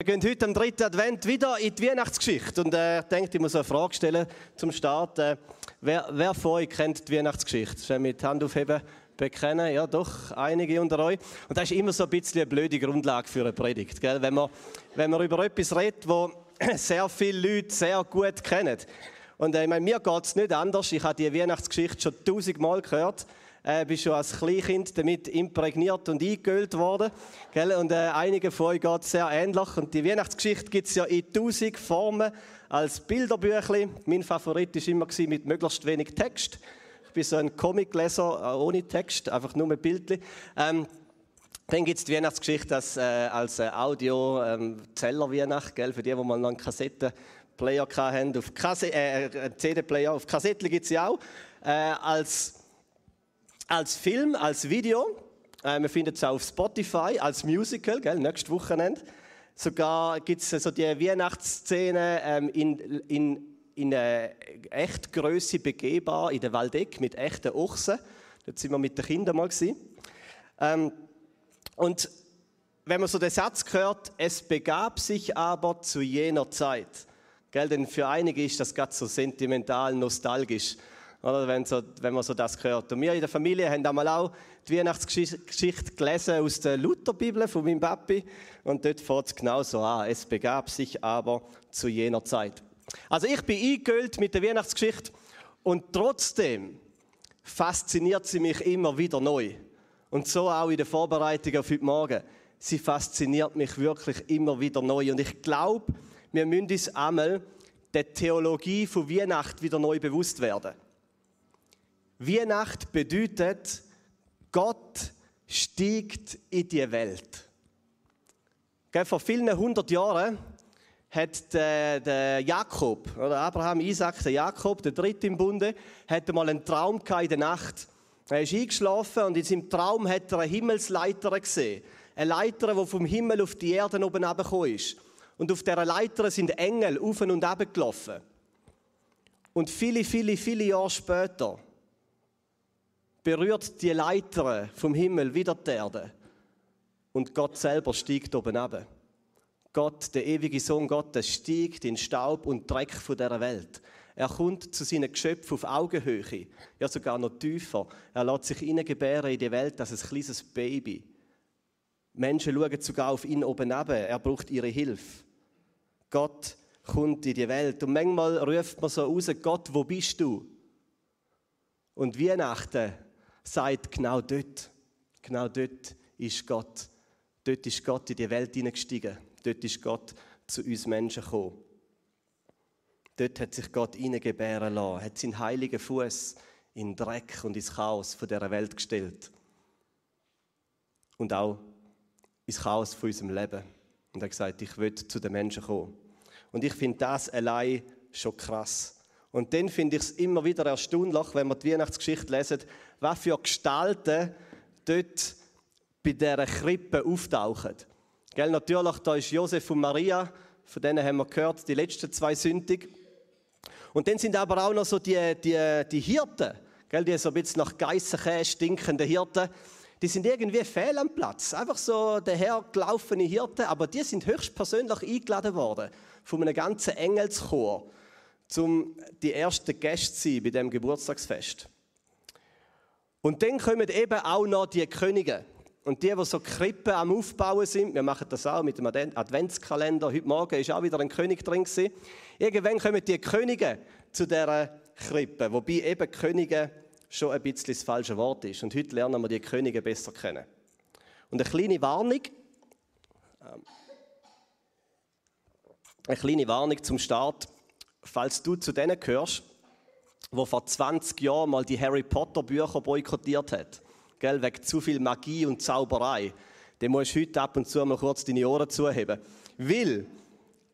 Wir gehen heute am dritten Advent wieder in die Weihnachtsgeschichte. Und äh, ich denke, ich muss eine Frage stellen zum Start. Äh, wer, wer von euch kennt die Weihnachtsgeschichte? Schon mit Hand aufheben bekennen? Ja, doch, einige unter euch. Und das ist immer so ein bisschen eine blöde Grundlage für eine Predigt. Gell? Wenn, man, wenn man über etwas redet, wo sehr viele Leute sehr gut kennen. Und äh, ich meine, mir geht es nicht anders. Ich habe die Weihnachtsgeschichte schon tausendmal gehört äh, bist schon als Kleinkind damit imprägniert und eingehüllt worden. Gell? Und äh, einige von euch geht sehr ähnlich. Und die Weihnachtsgeschichte gibt es ja in tausend Formen als Bilderbüchli. Mein Favorit war immer mit möglichst wenig Text. Ich bin so ein Comicleser äh, ohne Text, einfach nur mit Bildchen. Ähm, dann gibt es die Weihnachtsgeschichte als, äh, als äh, Audio-Zeller-Weihnacht, ähm, für die, die mal noch einen Kassettenplayer hatten. Auf Kasse äh, CD-Player, auf Kassetten gibt es sie auch. Äh, als als Film, als Video. Äh, man findet es auf Spotify als Musical, gell, nächstes Wochenende. Sogar gibt es so die Weihnachtsszene ähm, in, in, in äh, Echtgröße begehbar in der Waldeck mit echten Ochsen. Dort sind wir mit den Kindern mal Ähm, und wenn man so den Satz hört, es begab sich aber zu jener Zeit. Gell, denn für einige ist das ganz so sentimental, nostalgisch. Oder wenn, so, wenn man so das hört. Und wir in der Familie haben einmal auch die Weihnachtsgeschichte gelesen aus der Lutherbibel von meinem Papi. Und dort fängt es genau so an. Es begab sich aber zu jener Zeit. Also ich bin eingehüllt mit der Weihnachtsgeschichte und trotzdem fasziniert sie mich immer wieder neu. Und so auch in der Vorbereitung auf heute Morgen. Sie fasziniert mich wirklich immer wieder neu. Und ich glaube, wir müssen uns einmal der Theologie von Weihnachten wieder neu bewusst werden. Weihnacht bedeutet, Gott stiegt in die Welt. Vor vielen hundert Jahren hat der, der, Jakob, oder Abraham, Isaac, der Jakob, der dritte im Bunde, hatte mal einen Traum in der Nacht. Er ist eingeschlafen und in seinem Traum hat er eine Himmelsleiter gesehen. Eine Leiter, die vom Himmel auf die Erde oben herabgekommen ist. Und auf dieser Leiter sind Engel auf und ab gelaufen. Und viele, viele, viele Jahre später berührt die Leiter vom Himmel wieder die Erde. Und Gott selber steigt oben ab. Gott, der ewige Sohn Gottes, steigt in Staub und Dreck von der Welt. Er kommt zu seinen Geschöpfen auf Augenhöhe, ja sogar noch tiefer. Er lässt sich hineingebären in die Welt als ein kleines Baby. Menschen schauen sogar auf ihn oben ab. Er braucht ihre Hilfe. Gott kommt in die Welt. Und manchmal ruft man so raus, Gott, wo bist du? Und Weihnachten sagt, genau dort, genau dort ist Gott. Dort ist Gott in die Welt hineingestiegen. Dort ist Gott zu uns Menschen gekommen. Dort hat sich Gott hineingebären lassen, hat seinen heiligen Fuß in Dreck und ins Chaos von dieser Welt gestellt. Und auch ins Chaos von unserem Leben. Und er hat gesagt, ich will zu den Menschen kommen. Und ich finde das allein schon krass. Und dann finde ich es immer wieder erstaunlich, wenn wir die Weihnachtsgeschichte lesen, was für Gestalten dort bei dieser Krippe auftauchen. Gell, natürlich, da ist Josef und Maria, von denen haben wir gehört, die letzten zwei Sündig. Und dann sind aber auch noch so die, die, die Hirten, gell, die so ein bisschen nach Geissenkäse stinkenden Hirten, die sind irgendwie fehl am Platz. Einfach so dahergelaufene Hirten, aber die sind höchstpersönlich eingeladen worden von einem ganzen Engelschor, um die ersten Gäste zu sein bei dem Geburtstagsfest. Und dann kommen eben auch noch die Könige. Und die, die so Krippen am Aufbauen sind, wir machen das auch mit dem Adventskalender. Heute Morgen ist auch wieder ein König drin. Gewesen. Irgendwann kommen die Könige zu dieser Krippe. Wobei eben Könige schon ein bisschen das falsche Wort ist. Und heute lernen wir die Könige besser kennen. Und eine kleine Warnung. Ähm, eine kleine Warnung zum Start. Falls du zu denen gehörst, wo vor 20 Jahren mal die Harry Potter Bücher boykottiert hat, gell, wegen zu viel Magie und Zauberei, dann musst du heute ab und zu mal kurz deine Ohren zuheben. Weil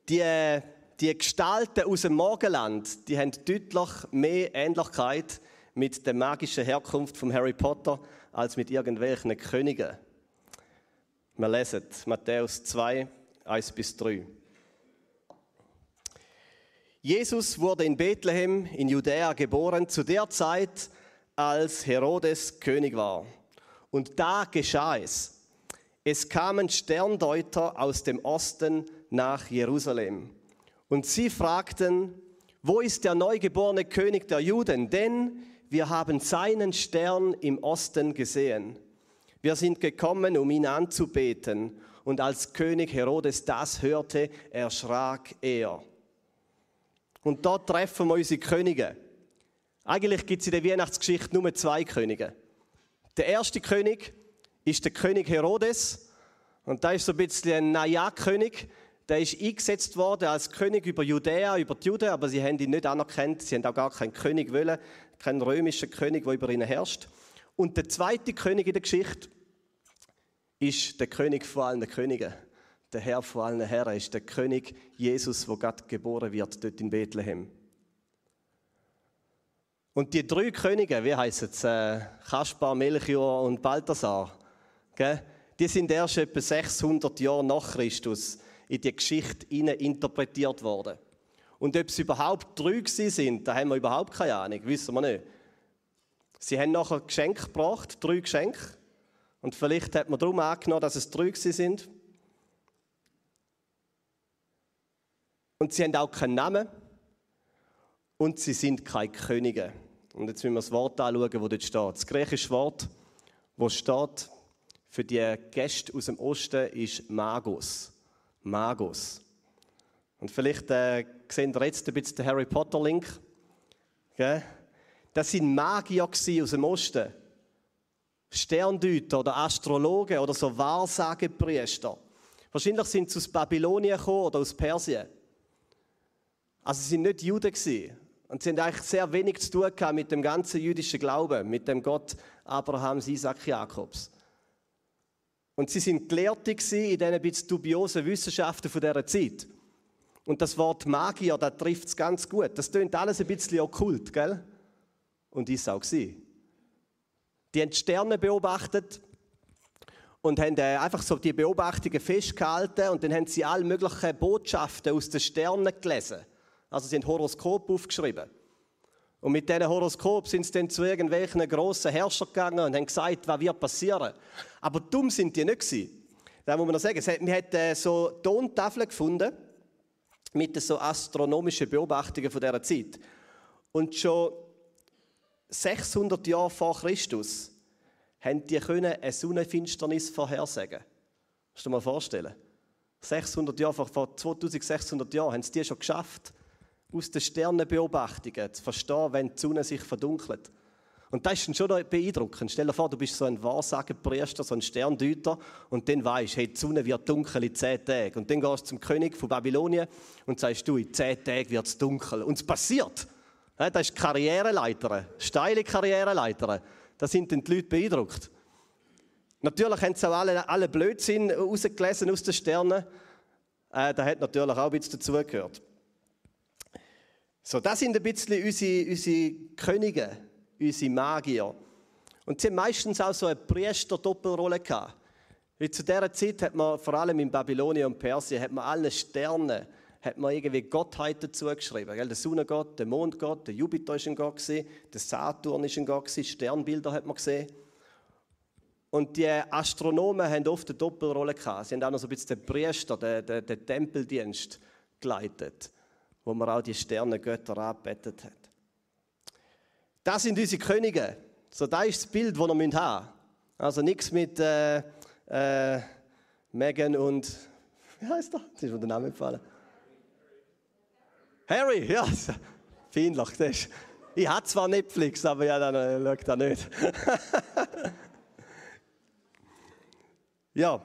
die, die Gestalten aus dem Morgenland, die haben deutlich mehr Ähnlichkeit mit der magischen Herkunft von Harry Potter als mit irgendwelchen Königen. Wir lesen Matthäus 2, 1 bis 3. Jesus wurde in Bethlehem in Judäa geboren, zu der Zeit, als Herodes König war. Und da geschah es. Es kamen Sterndeuter aus dem Osten nach Jerusalem. Und sie fragten, wo ist der neugeborene König der Juden? Denn wir haben seinen Stern im Osten gesehen. Wir sind gekommen, um ihn anzubeten. Und als König Herodes das hörte, erschrak er. Und dort treffen wir unsere Könige. Eigentlich gibt es in der Weihnachtsgeschichte nur zwei Könige. Der erste König ist der König Herodes. Und da ist so ein bisschen ein Naja-König. Der ist eingesetzt worden als König über Judäa, über die Juden, aber sie haben ihn nicht anerkannt. Sie haben auch gar keinen König wollen, keinen römischen König, der über ihnen herrscht. Und der zweite König in der Geschichte ist der König von allen Königen. Der Herr von allen Herren ist der König Jesus, wo Gott geboren wird, dort in Bethlehem. Und die drei Könige, wie heißen es? Äh, Kaspar, Melchior und Balthasar, die sind erst etwa 600 Jahre nach Christus in die Geschichte interpretiert worden. Und ob sie überhaupt drei sind, da haben wir überhaupt keine Ahnung, wissen wir nicht. Sie haben nachher Geschenke gebracht, drei Geschenke. Und vielleicht hat man darum angenommen, dass es drei sind. Und sie haben auch keinen Namen. Und sie sind keine Könige. Und jetzt müssen wir das Wort anschauen, das dort steht. Das griechische Wort, das steht für die Gäste aus dem Osten, ist Magus. Magus. Und vielleicht äh, sehen ihr jetzt ein bisschen den Harry Potter-Link. Das waren Magier aus dem Osten. Sterndeuter oder Astrologen oder so Wahrsagepriester. Wahrscheinlich sind sie aus Babylonien gekommen oder aus Persien. Also sie waren nicht Juden. Und sie haben eigentlich sehr wenig zu tun gehabt mit dem ganzen jüdischen Glauben, mit dem Gott Abrahams, Isaac, Jakobs. Und sie sind Gelehrte in diesen bisschen dubiosen Wissenschaften von dieser Zeit. Und das Wort Magier, das trifft es ganz gut. Das klingt alles ein bisschen okkult, gell? Und ist auch sie. Die haben die Sterne beobachtet und haben äh, einfach so die Beobachtungen festgehalten und dann haben sie alle möglichen Botschaften aus den Sternen gelesen. Also sie haben Horoskop aufgeschrieben. Und mit diesen Horoskop sind sie dann zu irgendwelchen grossen Herrschern gegangen und haben gesagt, was wird passieren. Aber dumm sind die nicht gewesen. Da muss man noch sagen, wir haben äh, so Tontafeln gefunden mit so astronomischen Beobachtungen von dieser Zeit. Und schon 600 Jahre vor Christus haben die können eine Sonnenfinsternis vorhersagen. Musst du dir mal vorstellen. 600 Jahre vor, vor 2600 Jahren haben sie die schon geschafft, aus den Sternenbeobachtungen zu verstehen, wenn die Sonne sich verdunkelt. Und das ist schon beeindruckend. Stell dir vor, du bist so ein Wahrsagenpriester, so ein Sterndeuter und dann weißt, hey, die Sonne wird dunkel in zehn Tagen. Und dann gehst du zum König von Babylonien und sagst, du, in zehn Tagen wird es dunkel. Und es passiert. Das ist Karriereleiter, steile Karriereleiter. Da sind dann die Leute beeindruckt. Natürlich haben sie auch alle, alle Blödsinn rausgelesen aus den Sternen. Äh, da hat natürlich auch ein bisschen dazugehört. So, das sind ein bisschen unsere, unsere Könige, unsere Magier. Und sie haben meistens auch so eine Priester-Doppelrolle gehabt. Weil zu dieser Zeit hat man, vor allem in Babylonien und Persien, hat man alle Sterne hat man irgendwie Gottheiten zugeschrieben. Der Sonnengott, der Mondgott, der Jupiter ist ein Gott, der Saturn ist ein Gott, Sternbilder hat man gesehen. Und die Astronomen haben oft eine Doppelrolle gehabt. Sie haben auch noch so ein bisschen den Priester, den, den, den Tempeldienst geleitet, wo man auch die Sternengötter angebetet hat. Das sind unsere Könige. So, das ist das Bild, das wir haben müssen. Also nichts mit äh, äh, Megan und, wie heißt er? Jetzt ist mir der Name gefallen. Harry, ja, peinlich. Das ist, ich habe zwar Netflix, aber ja, dann äh, schaut er nicht. ja.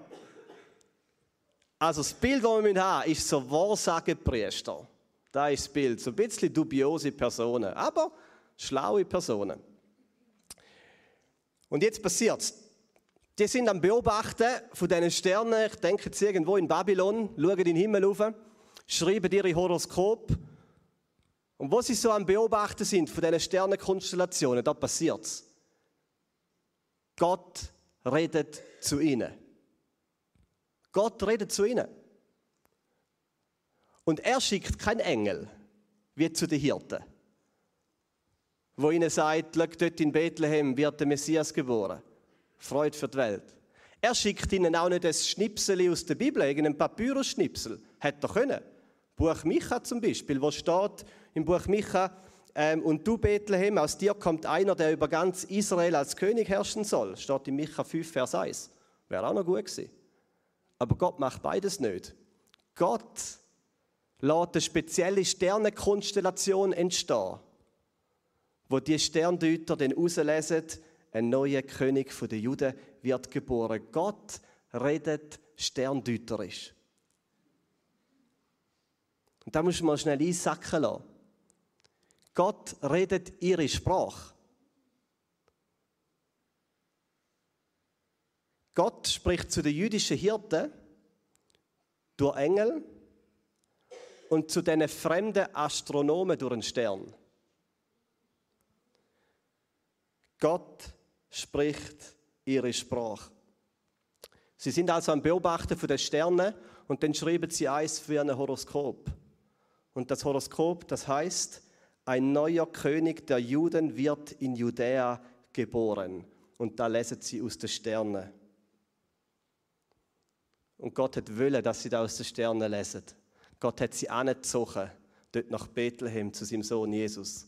Also das Bild, das wir haben, ist so Wahrsagepriester. Das ist das Bild. So ein bisschen dubiose Personen, aber schlaue Personen. Und jetzt passiert es. Die sind am Beobachten von diesen Sternen. Ich denke jetzt irgendwo in Babylon, schauen in den Himmel rauf, schreiben ihre Horoskop und wo sie so am Beobachten sind von diesen Sternenkonstellationen, da passiert es. Gott redet zu ihnen. Gott redet zu ihnen. Und er schickt keinen Engel, wie zu den Hirten, wo ihnen sagt, dort in Bethlehem wird der Messias geboren. Freud für die Welt. Er schickt ihnen auch nicht ein Schnipsel aus der Bibel, irgendein Papyrus-Schnipsel, Hätte er können. Buch Micha zum Beispiel, wo steht im Buch Micha, ähm, und du Bethlehem, aus dir kommt einer, der über ganz Israel als König herrschen soll. Steht in Micha 5, Vers 1. Wäre auch noch gut gewesen. Aber Gott macht beides nicht. Gott lässt eine spezielle Sternenkonstellation entstehen, wo die Sterndeuter dann auslesen, ein neuer König der Juden wird geboren. Gott redet sterndeuterisch. Und da muss man schnell einsacken lassen. Gott redet ihre Sprache. Gott spricht zu den jüdischen Hirten durch Engel und zu den fremden Astronomen durch einen Stern. Gott spricht ihre Sprache. Sie sind also am Beobachten von den Sternen und dann schreiben sie eins für ein Horoskop. Und das Horoskop, das heißt, ein neuer König der Juden wird in Judäa geboren. Und da lesen sie aus den Sternen. Und Gott hat wollen, dass sie da aus den Sternen lesen. Gott hat sie angezogen, dort nach Bethlehem zu seinem Sohn Jesus.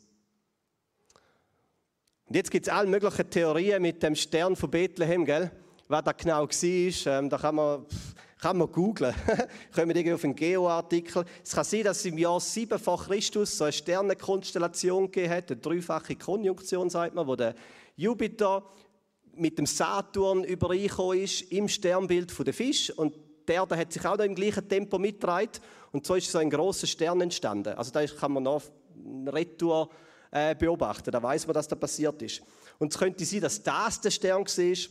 Und jetzt gibt es alle möglichen Theorien mit dem Stern von Bethlehem, gell? Was da genau war, ähm, da kann man, kann man googlen. Kommen wir auf einen Geo-Artikel. Es kann sein, dass es im Jahr 7 vor Christus so eine Sternenkonstellation gegeben hat, eine dreifache Konjunktion, sagt man, wo der Jupiter mit dem Saturn übereingekommen ist im Sternbild der Fisch und der Erde hat sich auch noch im gleichen Tempo mitgetragen und so ist so ein großer Stern entstanden. Also da kann man noch Retour äh, beobachten. Da weiß man, dass das passiert ist. Und es könnte sein, dass das der Stern war. Es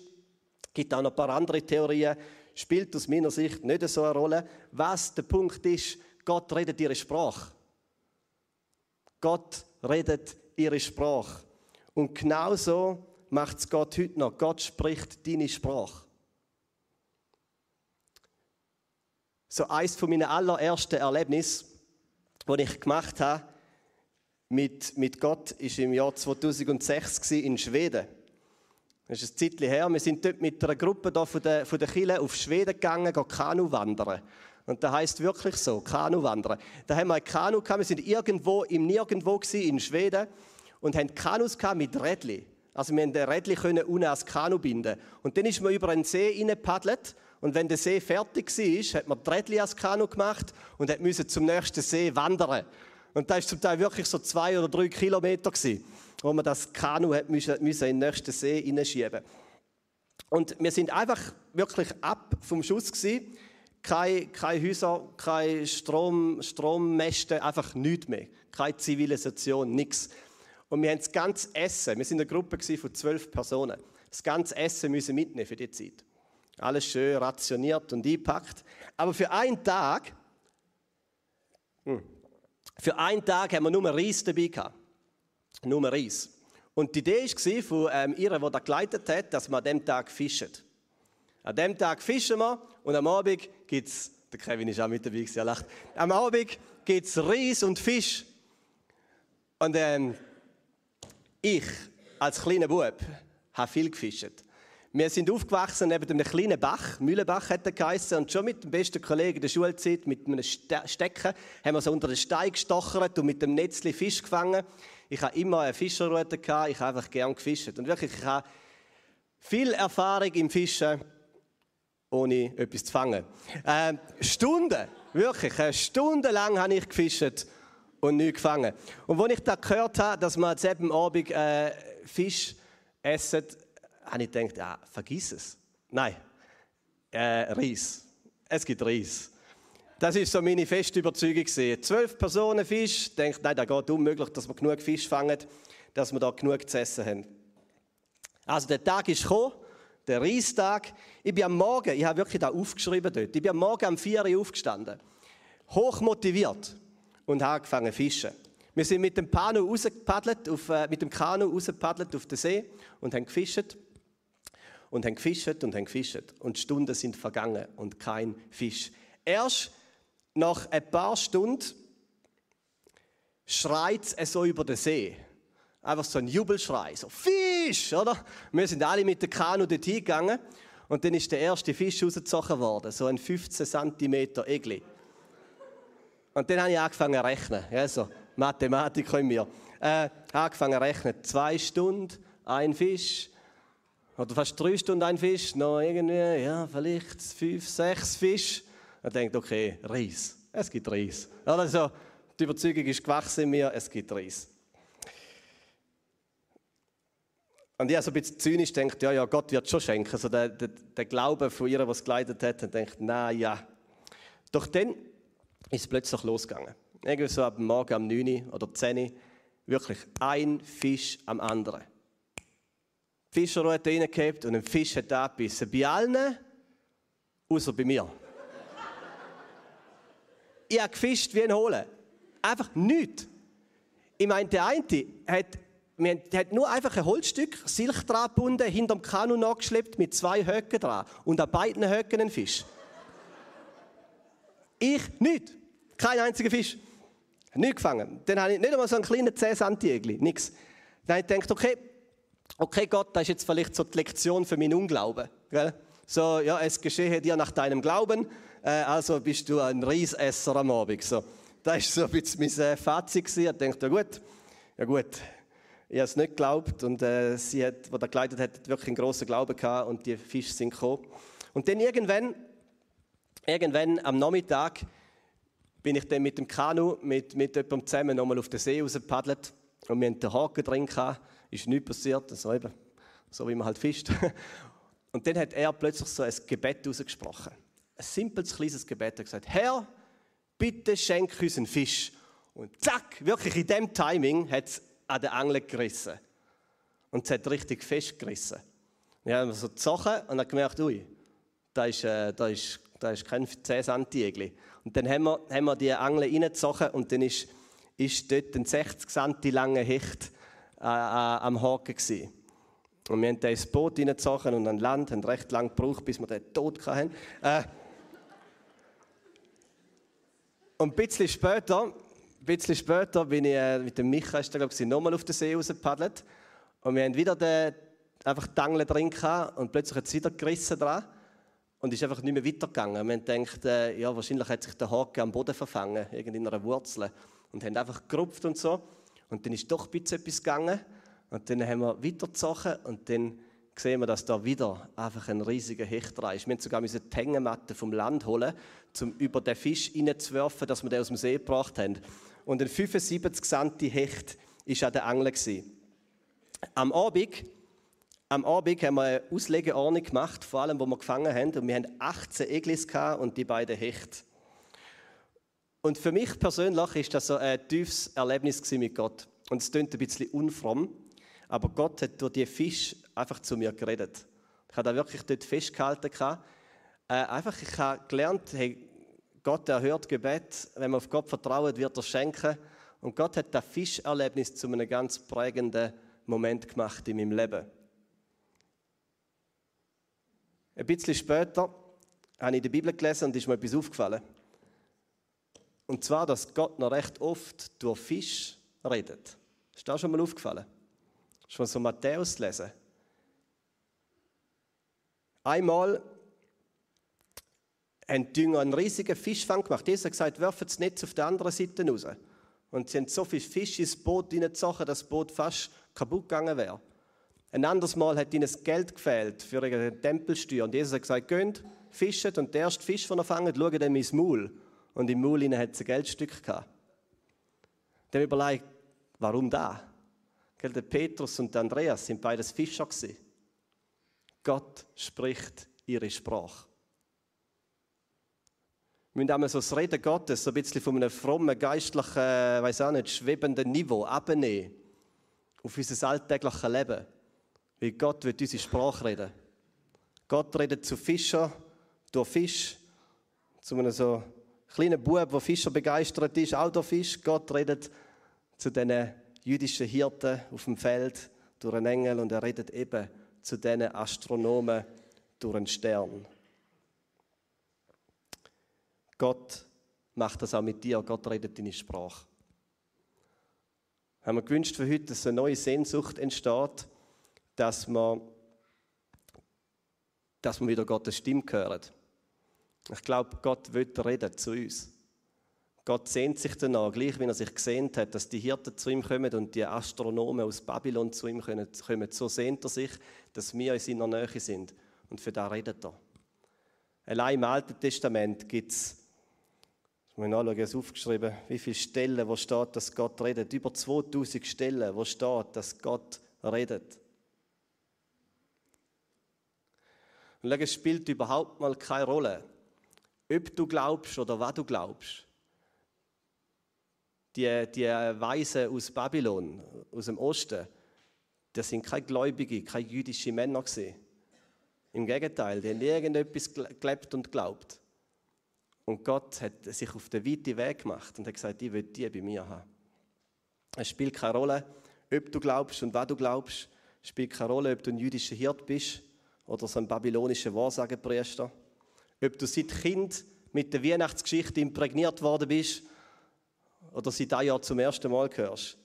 gibt auch noch ein paar andere Theorien. Spielt aus meiner Sicht nicht so eine Rolle. Was der Punkt ist, Gott redet ihre Sprache. Gott redet ihre Sprache. Und genauso macht es Gott heute noch. Gott spricht deine Sprache. So eins von meinen allerersten Erlebnissen, die ich gemacht habe, mit, mit Gott ist im Jahr 2006 in Schweden. Das ist ein Zeitchen her. Wir sind dort mit einer Gruppe da von der, von der Kille auf Schweden gegangen, Kanu wandern. Und das heißt wirklich so, Kanu wandern. Da haben wir ein Kanu gehabt, wir sind irgendwo im Nirgendwo in Schweden und haben Kanus mit Rädli. Also wir konnten Rädli können unten ans Kanu binden. Und dann ist man über einen See hineingepaddelt und wenn der See fertig war, hat man die Rädli ans Kanu gemacht und musste zum nächsten See wandern. Und da war zum Teil wirklich so zwei oder drei Kilometer, gewesen, wo man das Kanu hat müssen, müssen in den nächsten See hineinschieben Und wir sind einfach wirklich ab vom Schuss gewesen. Keine, keine Häuser, keine Strom, Strommäste, einfach nichts mehr. Keine Zivilisation, nichts. Und wir haben das ganze Essen, wir sind eine Gruppe von zwölf Personen, das ganze Essen müssen mitnehmen für die Zeit. Alles schön rationiert und eingepackt. Aber für einen Tag, hm, für einen Tag haben wir nur Reis dabei gehabt. Nur Reis. Und die Idee war von ähm, ihr, die das geleitet hat, dass wir an diesem Tag fischen. An diesem Tag fischen wir und am Abend gibt es, der Kevin ist auch mit dabei, er lacht. Am Abend gibt es Reis und Fisch. Und ähm, ich, als kleiner Bub, habe viel gefischt. Wir sind aufgewachsen neben einem kleinen Bach, Mühlenbach hat er geheißen, und schon mit dem besten Kollegen der Schulzeit, mit einem Stecken, haben wir so unter den Stein gestochert und mit dem Netzli Fisch gefangen. Ich habe immer eine Fischerroute ich habe einfach gern gefischt. Und wirklich, ich habe viel Erfahrung im Fischen, ohne etwas zu fangen. Äh, Stunden, wirklich, äh, stundenlang habe ich gefischt und nichts gefangen. Und als ich da gehört habe, dass man am Abend äh, Fisch essen, habe ich gedacht, ja, vergiss es. Nein, äh, Reis. Es gibt Reis. Das ist so meine feste Überzeugung. Zwölf Personen Fisch. Ich denke, nein, da geht unmöglich, dass wir genug Fisch fangen, dass wir da genug zu essen haben. Also der Tag ist gekommen, der Reistag. Ich bin am Morgen, ich habe wirklich da aufgeschrieben dort, ich bin am Morgen um 4 Uhr aufgestanden. Hoch motiviert und habe angefangen zu fischen. Wir sind mit dem rausgepaddelt, auf, äh, mit dem Kanu rausgepaddelt auf den See und haben gefischt und haben gefischt und haben gefischt. Und Stunden sind vergangen und kein Fisch. Erst nach ein paar Stunden schreit es so über den See. Einfach so ein Jubelschrei, so Fisch, oder? Wir sind alle mit dem Kanu dort hingegangen und dann ist der erste Fisch rausgezogen worden, so ein 15 cm Egli. Und dann habe ich angefangen zu rechnen. Ja, so Mathematik in mir. Äh, angefangen zu rechnen. Zwei Stunden, ein Fisch. Oder fast drei Stunden ein Fisch. Noch irgendwie, ja, vielleicht fünf, sechs Fisch. Und denkt, okay, Reis. Es gibt Reis. Also, die Überzeugung ist gewachsen in mir, es gibt Reis. Und ich habe so ein bisschen zynisch gedacht, ja, ja, Gott wird schon schenken. Also der, der, der Glaube von ihr, was geleitet hat, und denkt, na ja. Doch dann ist es plötzlich losgegangen. Irgendwie so ab Morgen um 9 oder 10 wirklich ein Fisch am anderen. Die Fischer hat reingehabt und ein Fisch hat abgebissen. Bei allen, außer bei mir. ich habe gefischt wie ein Holen. Einfach nichts. Ich meine, der eine hat, hat nur einfach ein Holzstück, Silch dran gebunden, hinterm Kanu nachgeschleppt mit zwei Höcken dran und an beiden Höcken ein Fisch. Ich nicht. Kein einziger Fisch. Nicht gefangen. Dann habe ich nicht einmal so einen kleinen 10 cm Nichts. Dann habe ich gedacht, okay, okay Gott, das ist jetzt vielleicht so die Lektion für meinen Unglauben. Gell? So, ja, es geschehe dir nach deinem Glauben, äh, also bist du ein Riesesser am Abend. So. Das war so ein bisschen mein äh, Fazit. Ich dachte, ja gut, ja gut. Ich habe es nicht geglaubt und äh, sie hat, die da geleitet hat, hat wirklich einen grossen Glauben gehabt und die Fische sind gekommen. Und dann irgendwann, irgendwann am Nachmittag bin ich dann mit dem Kanu mit, mit jemandem zusammen nochmal auf den See rausgepaddelt und wir hatten den Haken drin gehabt. Ist nichts passiert, also eben, so wie man halt fischt. Und dann hat er plötzlich so ein Gebet ausgesprochen. Ein simples, kleines Gebet. Er hat gesagt, Herr, bitte schenk uns einen Fisch. Und zack, wirklich in dem Timing hat es an den Angel gerissen. Und es hat richtig festgerissen. Wir haben so gezogen und dann gemerkt, ui, da ist, äh, da ist, da ist kein 10 cm Und dann haben wir, haben wir die Angel reingezogen und dann ist, ist dort ein 60 cm langer Hecht äh, äh, am Haken gewesen. Und wir haben dann ins Boot reingezogen und an Land, haben recht lange gebraucht, bis wir den tot hatten. Äh, und ein bisschen später, ein bisschen später bin ich äh, mit dem Micha, ist der, ich, nochmal auf den See rausgepaddelt. Und wir haben wieder den, einfach die Angel drin und plötzlich hat es wieder gerissen dran. Und ist einfach nicht mehr weitergegangen. Wir haben gedacht, äh, ja, wahrscheinlich hat sich der Haken am Boden verfangen, in einer Wurzel. Und haben einfach gerupft und so. Und dann ist doch ein bisschen etwas gegangen. Und dann haben wir weitergezogen und dann sehen wir, dass da wieder einfach ein riesiger Hecht dran ist. Wir mussten sogar die Hängematte vom Land holen, um über den Fisch reinzuwerfen, dass wir den aus dem See gebracht haben. Und ein 75 cm Hecht war an der Angel. Am Abend, am Abend haben wir eine Auslegeordnung gemacht, vor allem, wo wir gefangen haben. Und wir hatten 18 Eglis und die beiden Hecht. Und für mich persönlich war das so ein tiefes Erlebnis mit Gott. Und es klingt ein bisschen unfromm, aber Gott hat durch die Fisch einfach zu mir geredet. Ich habe da wirklich dort festgehalten. Äh, einfach, ich habe gelernt, hey, Gott erhört Gebet. Wenn man auf Gott vertraut, wird er schenken. Und Gott hat das Fischerlebnis zu einem ganz prägenden Moment gemacht in meinem Leben. Ein bisschen später habe ich der Bibel gelesen und ist mir etwas aufgefallen. Und zwar, dass Gott noch recht oft durch Fisch redet. Ist das schon mal aufgefallen? Schon so Matthäus lesen. Einmal haben die Jünger einen riesigen Fischfang gemacht. Jesus hat gesagt, werfen das Netz auf der anderen Seite raus. Und sie haben so viel Fisch ins Boot hineingezogen, dass das Boot fast kaputt gegangen wäre. Ein anderes Mal hat ihnen das Geld gefehlt für ihre Tempelsteuer. Und Jesus hat gesagt, geht, fischt und der erste Fisch, den ihr fangt, schaut dann ins Maul. Und im Maul hat es ein Geldstück gehabt. Dann überlegt, warum da? Der Petrus und der Andreas sind beides Fischer. Gott spricht ihre Sprache. Wir müssen einmal so das Reden Gottes so ein bisschen von einem frommen, geistlichen, äh, weiß auch nicht, schwebenden Niveau abnehmen auf unser alltägliches Leben. Weil Gott wird unsere Sprache reden. Gott redet zu Fischern durch Fisch, zu einem so kleinen Bub, der Fischer begeistert ist, auch Fisch. Gott redet zu diesen jüdischen Hirten auf dem Feld durch einen Engel und er redet eben zu diesen Astronomen durch einen Stern. Gott macht das auch mit dir, Gott redet deine Sprache. Haben wir gewünscht für heute, dass eine neue Sehnsucht entsteht, dass man, dass man wieder Gottes Stimme hört. Ich glaube, Gott will reden zu uns. Gott sehnt sich danach, gleich wie er sich gesehnt hat, dass die Hirten zu ihm kommen und die Astronomen aus Babylon zu ihm kommen. So sehnt er sich, dass wir in seiner Nähe sind. Und für das redet er. Allein im Alten Testament gibt es, ich muss nachschauen, ich habe aufgeschrieben, wie viele Stellen, wo steht, dass Gott redet. Über 2000 Stellen, wo steht, dass Gott redet. Und es spielt überhaupt mal keine Rolle, ob du glaubst oder was du glaubst die, die Weisen aus Babylon, aus dem Osten, das sind keine Gläubige, keine jüdischen Männer gewesen. Im Gegenteil, die haben irgendetwas gelebt und glaubt. Und Gott hat sich auf den weiten Weg gemacht und hat gesagt, ich will die bei mir haben. Es spielt keine Rolle, ob du glaubst und was du glaubst. Es spielt keine Rolle, ob du ein jüdischer Hirt bist oder so ein babylonischer Wahrsagenpriester. Ob du seit Kind mit der Weihnachtsgeschichte imprägniert worden bist oder sie da ja zum ersten Mal hörst.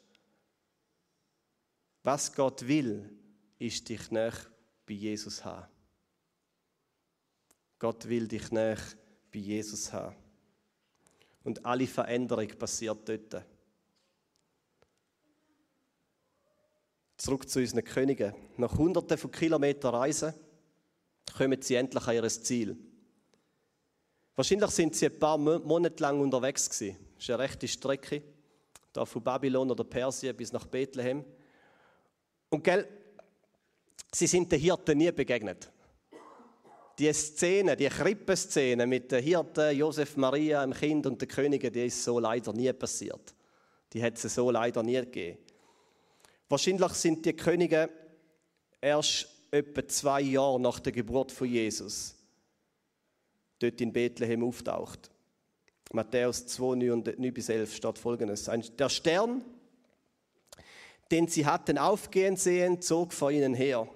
Was Gott will, ist dich nach bei Jesus haben. Gott will dich nach bei Jesus haben. Und alle Veränderung passiert dort. Zurück zu unseren Königen. Nach hunderten von Kilometern Reisen kommen sie endlich an ihr Ziel. Wahrscheinlich sind sie ein paar Monate lang unterwegs gewesen. Das ist eine rechte Strecke, da von Babylon oder Persien bis nach Bethlehem. Und gell, sie sind den Hirten nie begegnet. Die Szene, die Krippenszene mit den Hirten, Josef, Maria, dem Kind und den Königen, die ist so leider nie passiert. Die hat es so leider nie gegeben. Wahrscheinlich sind die Könige erst etwa zwei Jahre nach der Geburt von Jesus dort in Bethlehem auftaucht. Matthäus 2, 9 bis 11 steht folgendes. Der Stern, den sie hatten aufgehen sehen, zog vor ihnen her,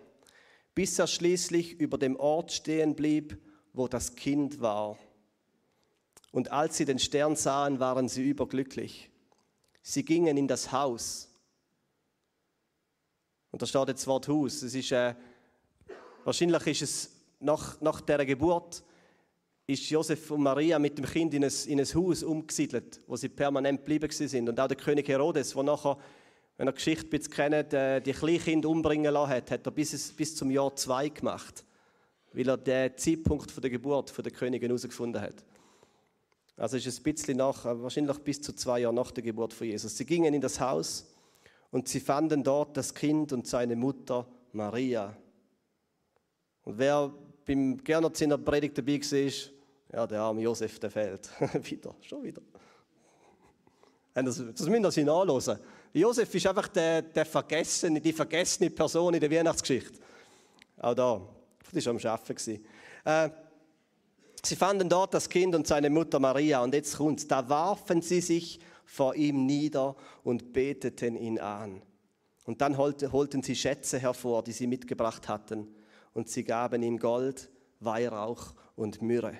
bis er schließlich über dem Ort stehen blieb, wo das Kind war. Und als sie den Stern sahen, waren sie überglücklich. Sie gingen in das Haus. Und da steht jetzt das Wort Haus. Es ist, äh, wahrscheinlich ist es nach, nach der Geburt ist Josef und Maria mit dem Kind in ein, in ein Haus umgesiedelt, wo sie permanent geblieben sind. Und auch der König Herodes, der nachher, wenn ihr die Geschichte ein bisschen kennt, äh, die Kleinkind umbringen lassen hat, hat er bis, bis zum Jahr zwei gemacht, weil er den Zeitpunkt der Geburt der Königin herausgefunden hat. Also ist es ein bisschen nach, äh, wahrscheinlich bis zu zwei Jahre nach der Geburt von Jesus. Sie gingen in das Haus und sie fanden dort das Kind und seine Mutter Maria. Und wer beim Gernerziner Predigt dabei war, ja, der arme Josef, der fehlt. wieder, schon wieder. Das, das müssen sich nachlesen. Josef ist einfach der, der vergessene, die vergessene Person in der Weihnachtsgeschichte. Auch da. Das war am Arbeiten. Äh, sie fanden dort das Kind und seine Mutter Maria. Und jetzt kommt's. Da warfen sie sich vor ihm nieder und beteten ihn an. Und dann holten sie Schätze hervor, die sie mitgebracht hatten. Und sie gaben ihm Gold, Weihrauch und Myrrhe.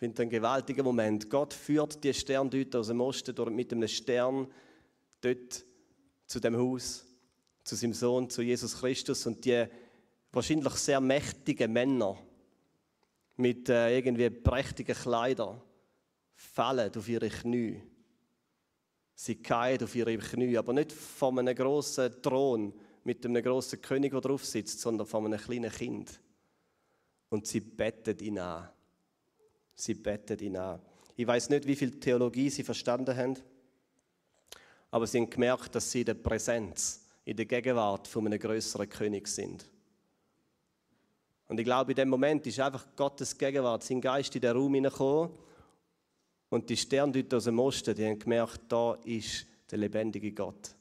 Ich finde einen gewaltigen Moment. Gott führt die Sterndeuter aus dem Osten durch, mit einem Stern dort zu dem Haus, zu seinem Sohn, zu Jesus Christus und die wahrscheinlich sehr mächtigen Männer mit äh, irgendwie prächtigen Kleidern fallen auf ihre Knie. Sie fallen auf ihre Knie, aber nicht von einem großen Thron mit einem großen König, der drauf sitzt, sondern von einem kleinen Kind. Und sie bettet ihn an. Sie bettet ihn an. Ich weiß nicht, wie viel Theologie sie verstanden haben, aber sie haben gemerkt, dass sie in der Präsenz, in der Gegenwart von einem größeren König sind. Und ich glaube, in dem Moment ist einfach Gottes Gegenwart, sein Geist in den Raum hineingekommen und die Sterndeuter aus dem Osten, die haben gemerkt, da ist der lebendige Gott.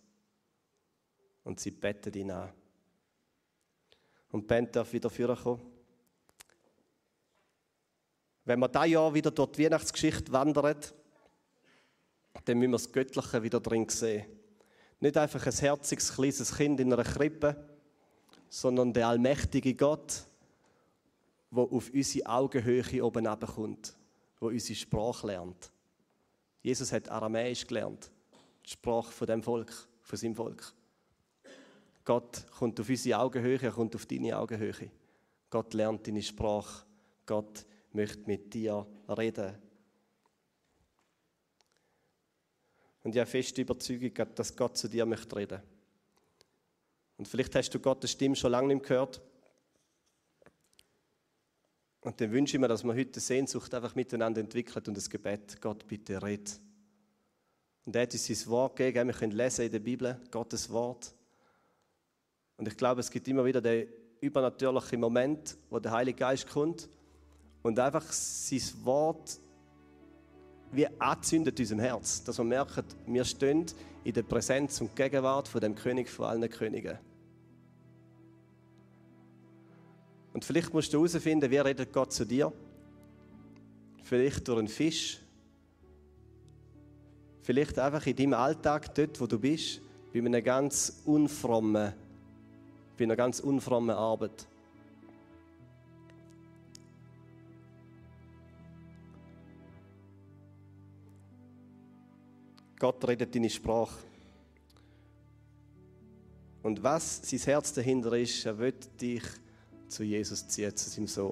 Und sie bettet ihn an. Und Ben darf wieder vorkommen. Wenn wir dieses Jahr wieder durch die Weihnachtsgeschichte wandern, dann müssen wir das Göttliche wieder drin sehen. Nicht einfach ein herziges, kleines Kind in einer Krippe, sondern der allmächtige Gott, der auf unsere Augenhöhe oben kommt, der unsere Sprache lernt. Jesus hat Aramäisch gelernt, die Sprache von dem Volk, von seinem Volk. Gott kommt auf unsere Augenhöhe, er kommt auf deine Augenhöhe. Gott lernt deine Sprache. Gott möchte mit dir reden. Und ich habe feste Überzeugung, dass Gott zu dir möchte reden. Und vielleicht hast du Gottes Stimme schon lange nicht gehört. Und dann wünsche ich mir, dass wir heute Sehnsucht einfach miteinander entwickelt und das Gebet, Gott bitte red. Und er hat uns sein Wort gegeben, wir können lesen in der Bibel, Gottes Wort. Und ich glaube, es gibt immer wieder den übernatürlichen Moment, wo der Heilige Geist kommt und einfach sein Wort wie anzündet unserem Herz, dass wir merken, wir stehen in der Präsenz und Gegenwart von dem König von allen Königen. Und vielleicht musst du herausfinden, wie redet Gott zu dir. Vielleicht durch einen Fisch. Vielleicht einfach in deinem Alltag, dort wo du bist, bei einer ganz unfrommen, bei einer ganz unfrommen Arbeit. Gott redet deine Sprache. Und was sein Herz dahinter ist, er will dich zu Jesus ziehen, zu seinem Sohn.